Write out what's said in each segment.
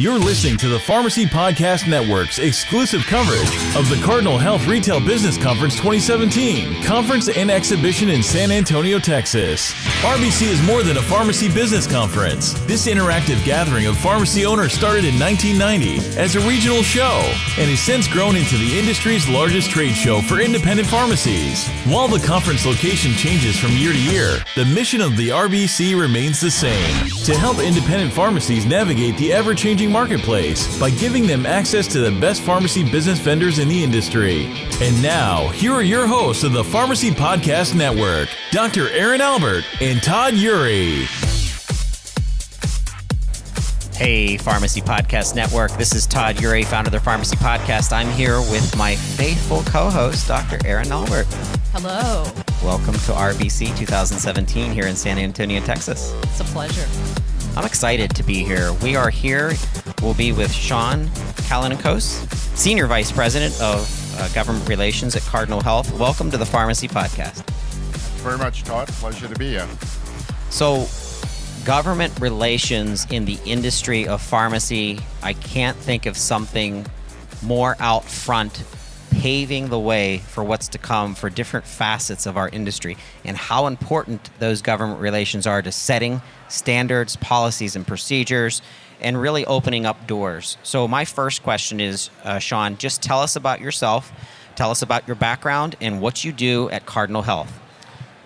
You're listening to the Pharmacy Podcast Network's exclusive coverage of the Cardinal Health Retail Business Conference 2017, conference and exhibition in San Antonio, Texas. RBC is more than a pharmacy business conference. This interactive gathering of pharmacy owners started in 1990 as a regional show and has since grown into the industry's largest trade show for independent pharmacies. While the conference location changes from year to year, the mission of the RBC remains the same to help independent pharmacies navigate the ever changing marketplace by giving them access to the best pharmacy business vendors in the industry. And now, here are your hosts of the Pharmacy Podcast Network, Dr. Erin Albert and Todd Eury. Hey, Pharmacy Podcast Network. This is Todd Eury, founder of the Pharmacy Podcast. I'm here with my faithful co host, Dr. Erin Albert. Hello. Welcome to RBC 2017 here in San Antonio, Texas. It's a pleasure. I'm excited to be here. We are here. We'll be with Sean Callinicos, Senior Vice President of uh, Government Relations at Cardinal Health. Welcome to the Pharmacy Podcast. Thanks very much, Todd. Pleasure to be here. So, government relations in the industry of pharmacy, I can't think of something more out front paving the way for what's to come for different facets of our industry and how important those government relations are to setting standards, policies, and procedures and really opening up doors. So, my first question is uh, Sean, just tell us about yourself, tell us about your background, and what you do at Cardinal Health.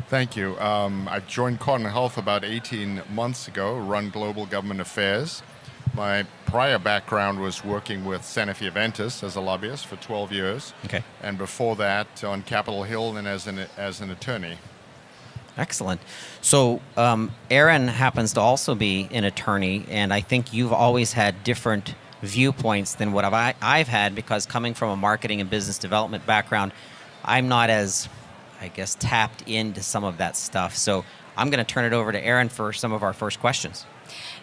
Thank you. Um, I joined Cardinal Health about 18 months ago, run global government affairs. My prior background was working with Sanofi Aventis as a lobbyist for 12 years. Okay. And before that, on Capitol Hill and as an, as an attorney. Excellent. So, um, Erin happens to also be an attorney, and I think you've always had different viewpoints than what I've, I've had because coming from a marketing and business development background, I'm not as, I guess, tapped into some of that stuff. So, I'm going to turn it over to Erin for some of our first questions.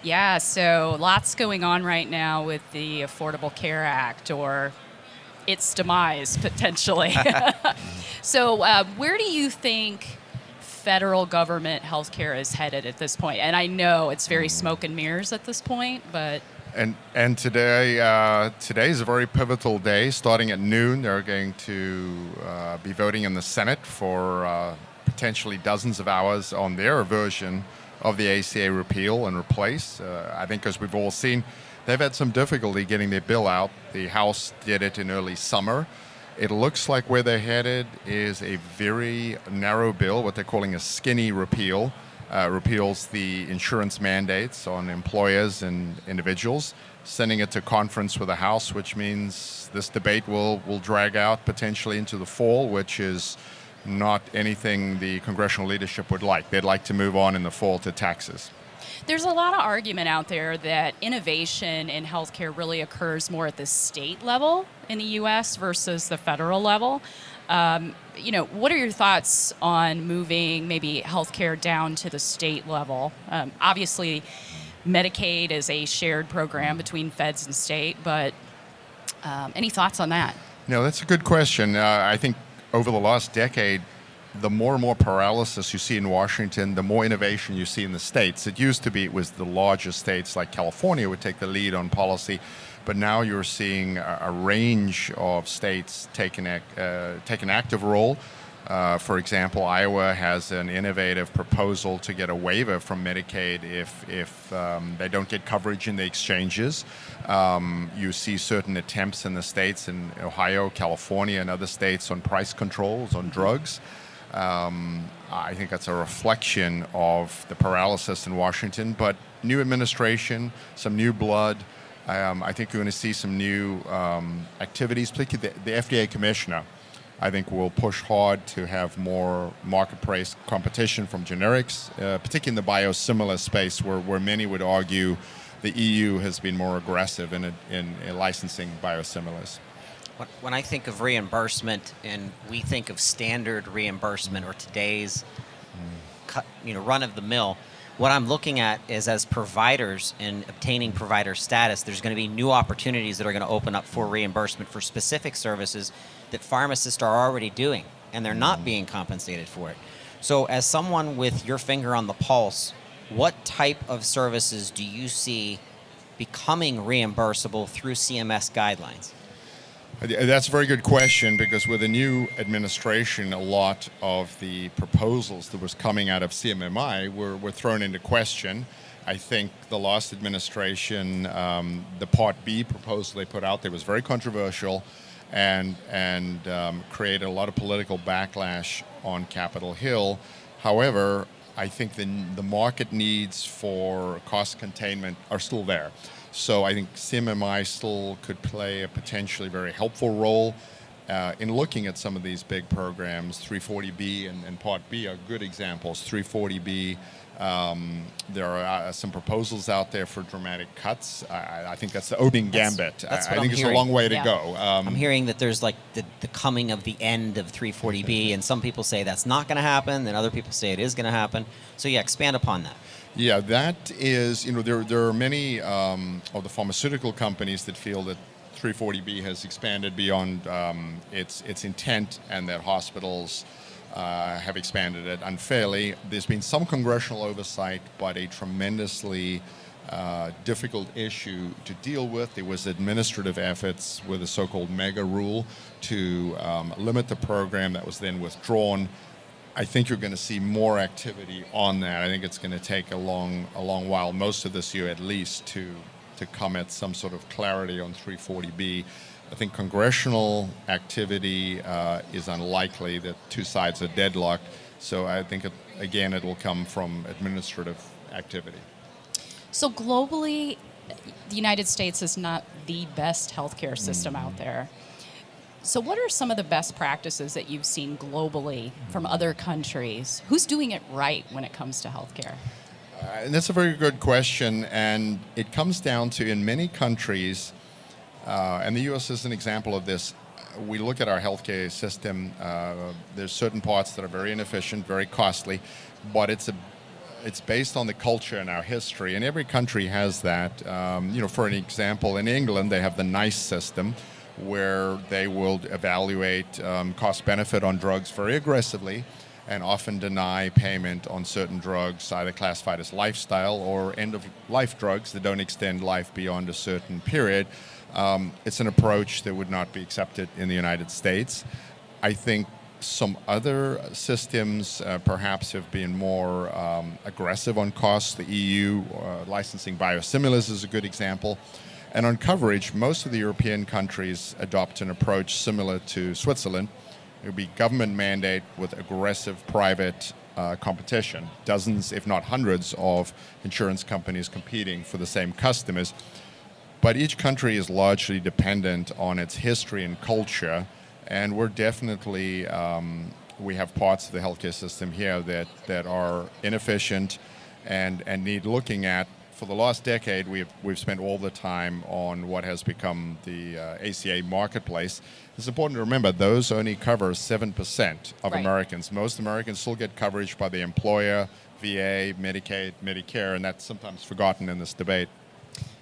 Yeah, so lots going on right now with the Affordable Care Act or its demise potentially. so, uh, where do you think federal government healthcare is headed at this point? And I know it's very smoke and mirrors at this point, but And and today uh, today is a very pivotal day. Starting at noon, they're going to uh, be voting in the Senate for uh, potentially dozens of hours on their version of the ACA repeal and replace. Uh, I think, as we've all seen, they've had some difficulty getting their bill out. The House did it in early summer. It looks like where they're headed is a very narrow bill, what they're calling a skinny repeal. Uh, repeals the insurance mandates on employers and individuals, sending it to conference with the House, which means this debate will, will drag out potentially into the fall, which is not anything the congressional leadership would like. They'd like to move on in the fall to taxes. there's a lot of argument out there that innovation in healthcare really occurs more at the state level in the US versus the federal level. Um, you know, what are your thoughts on moving maybe healthcare down to the state level? Um, obviously, Medicaid is a shared program between feds and state, but um, any thoughts on that? No, that's a good question. Uh, I think over the last decade, the more and more paralysis you see in Washington, the more innovation you see in the states. It used to be it was the larger states like California would take the lead on policy, but now you're seeing a, a range of states take an, uh, take an active role. Uh, for example, Iowa has an innovative proposal to get a waiver from Medicaid if, if um, they don't get coverage in the exchanges. Um, you see certain attempts in the states, in Ohio, California, and other states, on price controls on drugs. Um, I think that's a reflection of the paralysis in Washington, but new administration, some new blood. Um, I think you're going to see some new um, activities, particularly the, the FDA commissioner. I think we'll push hard to have more market price competition from generics, uh, particularly in the biosimilar space, where, where many would argue the EU has been more aggressive in, in, in licensing biosimilars. When- When I think of reimbursement and we think of standard reimbursement or today's cut, you know, run of the mill, what I'm looking at is as providers and obtaining provider status, there's going to be new opportunities that are going to open up for reimbursement for specific services that pharmacists are already doing and they're not being compensated for it. So, as someone with your finger on the pulse, what type of services do you see becoming reimbursable through CMS guidelines? That's a very good question because with the new administration, a lot of the proposals that was coming out of CMMI were, were thrown into question. I think the last administration, um, the Part B proposal they put out there was very controversial and, and um, created a lot of political backlash on Capitol Hill. However, I think the, the market needs for cost containment are still there. So I think CMMI still could play a potentially very helpful role uh, in looking at some of these big programs. 340B and, and Part B are good examples. 340B, um, there are uh, some proposals out there for dramatic cuts. I, I think that's the opening gambit. That's I, I what think I'm it's hearing. a long way to Yeah. go. Um, I'm hearing that there's like the, the coming of the end of 340B, and some people say that's not going to happen, and other people say it is going to happen. So, yeah, expand upon that. Yeah, that is, you know, there, there are many um, of the pharmaceutical companies that feel that 340B has expanded beyond um, its, its intent and that hospitals uh, have expanded it unfairly. There's been some congressional oversight, but a tremendously uh, difficult issue to deal with. There was administrative efforts with the so-called mega rule to um, limit the program that was then withdrawn. I think you're going to see more activity on that. I think it's going to take a long, a long while, most of this year at least, to to come at some sort of clarity on 340B. I think congressional activity uh, is unlikely. that two sides are deadlocked. So I think it, again, it will come from administrative activity. So globally, the United States is not the best healthcare system out there. So, what are some of the best practices that you've seen globally from other countries? Who's doing it right when it comes to healthcare? Uh, and that's a very good question, and it comes down to in many countries, uh, and the U.S. is an example of this. We look at our healthcare system. Uh, there's certain parts that are very inefficient, very costly, but it's a it's based on the culture and our history, and every country has that. Um, you know, for an example, in England they have the NICE system, where they will evaluate um, cost benefit on drugs very aggressively and often deny payment on certain drugs, either classified as lifestyle or end of life drugs that don't extend life beyond a certain period. Um, it's an approach that would not be accepted in the United States. I think some other systems uh, perhaps have been more um, aggressive on costs. The EU uh, licensing biosimilars is a good example. And on coverage, most of the European countries adopt an approach similar to Switzerland. It would be government mandate with aggressive private uh, competition, dozens, if not hundreds, of insurance companies competing for the same customers. But each country is largely dependent on its history and culture, and we're definitely um, we have parts of the healthcare system here that, that are inefficient and, and need looking at. For the last decade, we've, we've spent all the time on what has become the uh, ACA marketplace. It's important to remember those only cover 7% of Right. Americans. Most Americans still get coverage by the employer, VA, Medicaid, Medicare, and that's sometimes forgotten in this debate.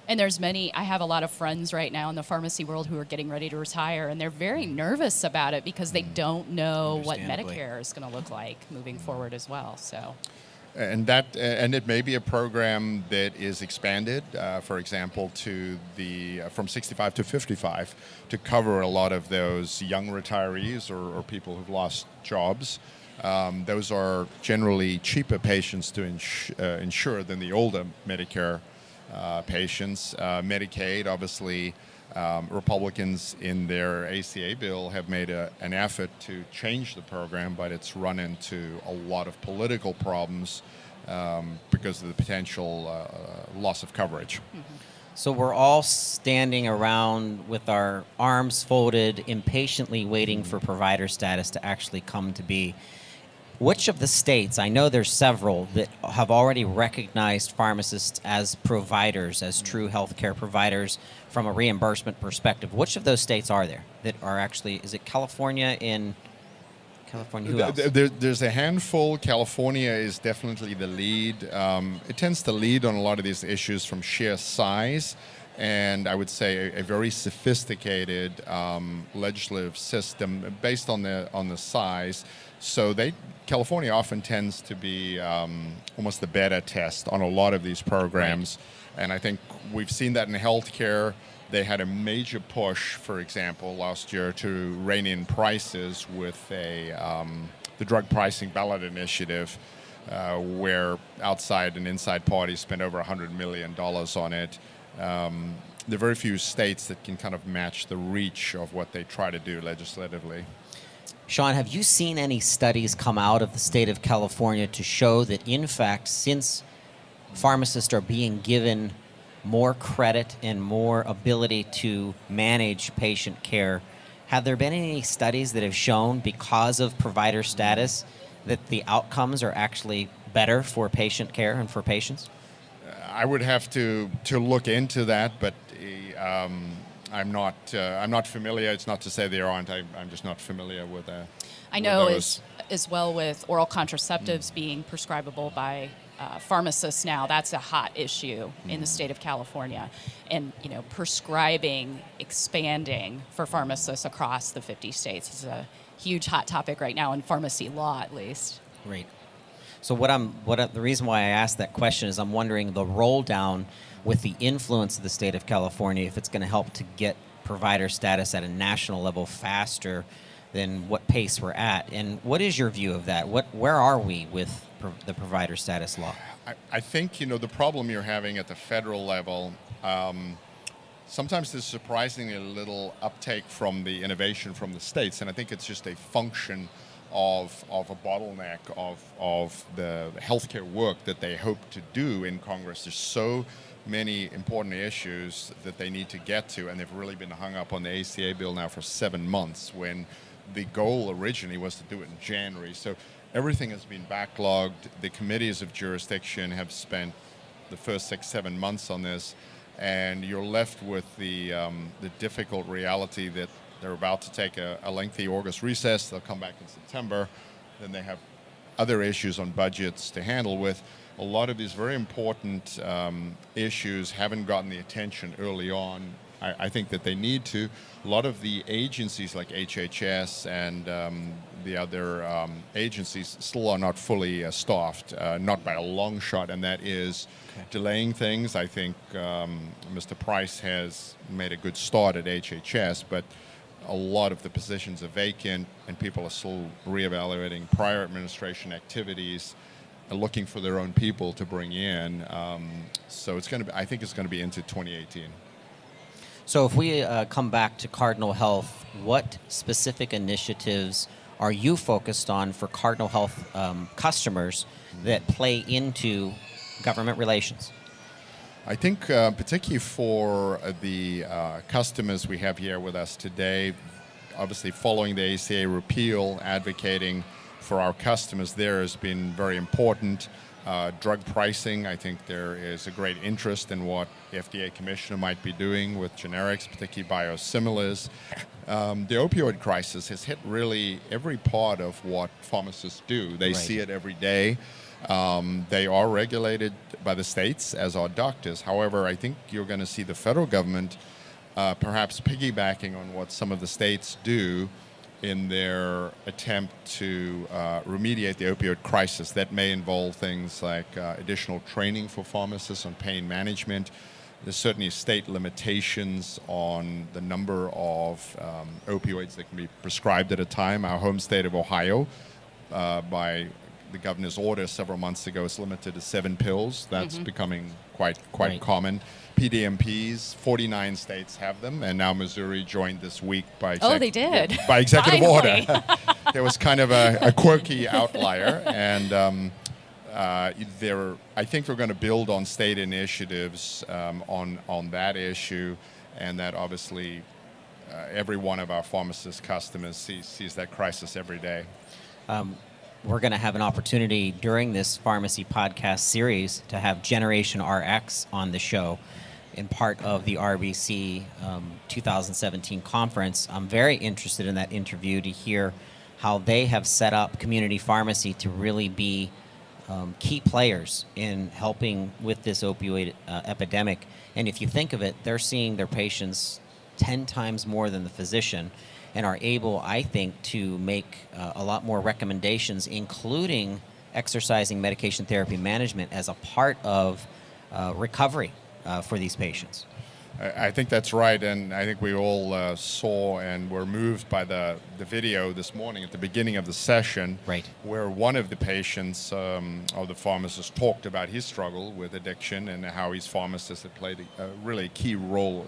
And there's many, I have a lot of friends right now in the pharmacy world who are getting ready to retire, and they're very mm. nervous about it because they mm. don't know what Medicare is going to look like moving mm. forward as well. So, And that, and it may be a program that is expanded, uh, for example, to the uh, from 65 to 55, to cover a lot of those young retirees or, or people who've lost jobs. Um, those are generally cheaper patients to ins- uh, insure than the older Medicare uh, patients. Uh, Medicaid, obviously, um, Republicans in their ACA bill have made a, an effort to change the program, but it's run into a lot of political problems um, because of the potential uh, loss of coverage. So we're all standing around with our arms folded, impatiently waiting for provider status to actually come to be. Which of the states, I know there's several, that have already recognized pharmacists as providers, as true healthcare providers from a reimbursement perspective? Which of those states are there that are actually, is it California in California? Who else? There, there's a handful. California is definitely the lead. Um, it tends to lead on a lot of these issues from sheer size, and I would say a, a very sophisticated um, legislative system based on the on the size. So they California often tends to be um, almost the beta test on a lot of these programs. And I think we've seen that in healthcare. They had a major push, for example, last year to rein in prices with a um, the drug pricing ballot initiative, uh, where outside and inside parties spent over $100 million on it. Um, there are very few states that can kind of match the reach of what they try to do legislatively. Sean, have you seen any studies come out of the state of California to show that, in fact, since pharmacists are being given more credit and more ability to manage patient care, have there been any studies that have shown, because of provider status, that the outcomes are actually better for patient care and for patients? I would have to, to look into that, but um, I'm not uh, I'm not familiar. It's not to say there aren't. I, am just not familiar with. Uh, I know as as well with oral contraceptives mm. being prescribable by uh, pharmacists now. That's a hot issue in the state of California, and you know prescribing expanding for pharmacists across the 50 states is a huge hot topic right now in pharmacy law, at least. Great. So what I'm what the reason why I asked that question is I'm wondering the roll down with the influence of the state of California if it's going to help to get provider status at a national level faster than what pace we're at. And what is your view of that? What where are we with the provider status law? I, I, think you know the problem you're having at the federal level. Um, sometimes there's surprisingly little uptake from the innovation from the states, and I think it's just a function of, of a bottleneck of, of the healthcare work that they hope to do in Congress. There's so many important issues that they need to get to, and they've really been hung up on the ACA bill now for seven months when the goal originally was to do it in January. So everything has been backlogged. The committees of jurisdiction have spent the first six, seven months on this, and you're left with the, um, the difficult reality that they're about to take a, a lengthy August recess. They'll come back in September. Then they have other issues on budgets to handle with. A lot of these very important um, issues haven't gotten the attention early on. I, I, think that they need to. A lot of the agencies like HHS and um, the other um, agencies still are not fully uh, staffed, uh, not by a long shot, and that is okay. delaying things. I think um, Mr. Price has made a good start at HHS, but a lot of the positions are vacant and people are still reevaluating prior administration activities and looking for their own people to bring in. Um, so it's going to be, I think it's going to be into 2018. So if we uh, come back to Cardinal Health, what specific initiatives are you focused on for Cardinal Health um, customers that play into government relations? I think, uh, particularly for uh, the uh, customers we have here with us today, obviously following the ACA repeal, advocating for our customers there has been very important. Uh, drug pricing, I think there is a great interest in what the FDA commissioner might be doing with generics, particularly biosimilars. Um, the opioid crisis has hit really every part of what pharmacists do. They right. see it every day. Um, they are regulated by the states, as are doctors. However, I think you're going to see the federal government uh, perhaps piggybacking on what some of the states do in their attempt to uh, remediate the opioid crisis. That may involve things like uh, additional training for pharmacists on pain management. There's certainly state limitations on the number of um, opioids that can be prescribed at a time. Our home state of Ohio, uh, by the governor's order several months ago is limited to seven pills. That's mm-hmm. becoming quite quite right. common. PDMPs, 49 states have them, and now Missouri joined this week by exec- oh they did by executive order. there was kind of a, a quirky outlier, and um, uh, there I think we're going to build on state initiatives um, on on that issue, and that obviously uh, every one of our pharmacist customers sees sees that crisis every day. Um, we're going to have an opportunity during this pharmacy podcast series to have Generation RX on the show in part of the RBC um, 2017 conference. I'm very interested in that interview to hear how they have set up community pharmacy to really be um, key players in helping with this opioid uh, epidemic. And if you think of it, they're seeing their patients 10 times more than the physician and are able, I think, to make uh, a lot more recommendations, including exercising medication therapy management as a part of uh, recovery uh, for these patients. I think that's right, and I think we all uh, saw and were moved by the, the video this morning at the beginning of the session, right. where one of the patients um, or the pharmacist talked about his struggle with addiction and how his pharmacist had played a, a really key role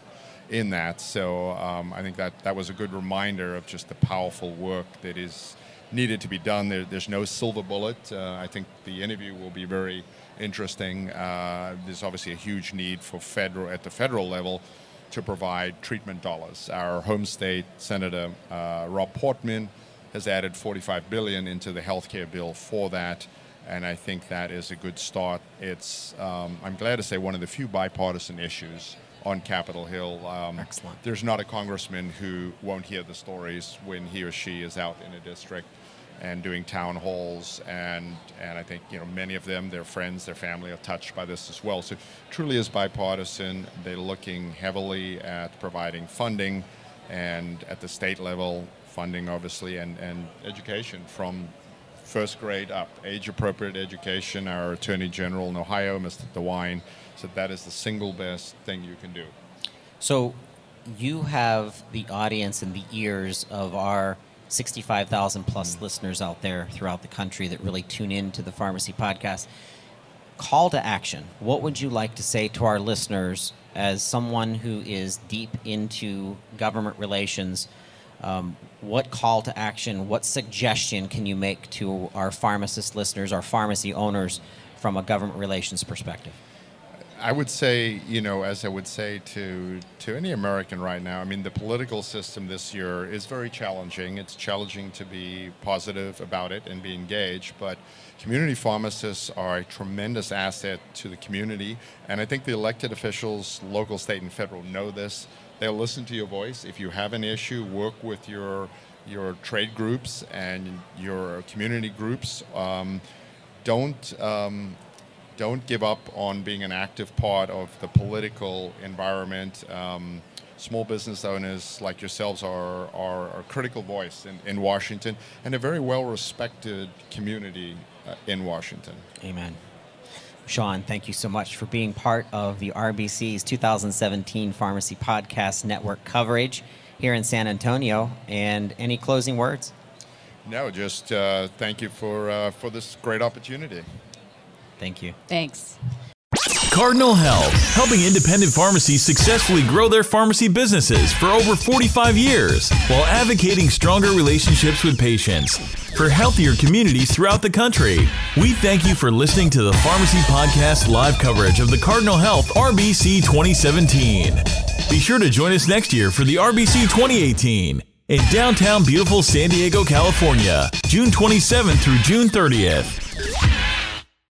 in that. So um, I think that that was a good reminder of just the powerful work that is needed to be done. There, there's no silver bullet. Uh, I think the interview will be very interesting. Uh, there's obviously a huge need for federal at the federal level to provide treatment dollars. Our home state Senator uh, Rob Portman has added 45 billion into the healthcare bill for that, and I think that is a good start. It's um, I'm glad to say one of the few bipartisan issues on Capitol Hill. Um, Excellent. There's not a congressman who won't hear the stories when he or she is out in a district and doing town halls and and I think you know many of them their friends their family are touched by this as well so truly is bipartisan they're looking heavily at providing funding and at the state level funding obviously and and education from first grade up age appropriate education our attorney general in Ohio Mr. DeWine said that is the single best thing you can do so you have the audience and the ears of our 65,000 plus mm. listeners out there throughout the country that really tune in to the Pharmacy Podcast. Call to action. What would you like to say to our listeners as someone who is deep into government relations? Um, what call to action, what suggestion can you make to our pharmacist listeners, our pharmacy owners, from a government relations perspective? I would say, you know, as I would say to to any American right now, I mean, the political system this year is very challenging. It's challenging to be positive about it and be engaged, but community pharmacists are a tremendous asset to the community, and I think the elected officials, local, state, and federal, know this. They'll listen to your voice. If you have an issue, work with your your trade groups and your community groups. Um, don't um, don't give up on being an active part of the political environment. Um, small business owners like yourselves are, are, a critical voice in, in Washington and a very well respected community uh, in Washington. Amen. Sean, thank you so much for being part of the RBC's 2017 Pharmacy Podcast Network coverage here in San Antonio. And any closing words? No, just uh, thank you for, uh, for this great opportunity. Thank you. Thanks. Cardinal Health, helping independent pharmacies successfully grow their pharmacy businesses for over 45 years while advocating stronger relationships with patients for healthier communities throughout the country. We thank you for listening to the Pharmacy Podcast live coverage of the Cardinal Health RBC 2017. Be sure to join us next year for the RBC 2018 in downtown beautiful San Diego, California, June 27th through June 30th.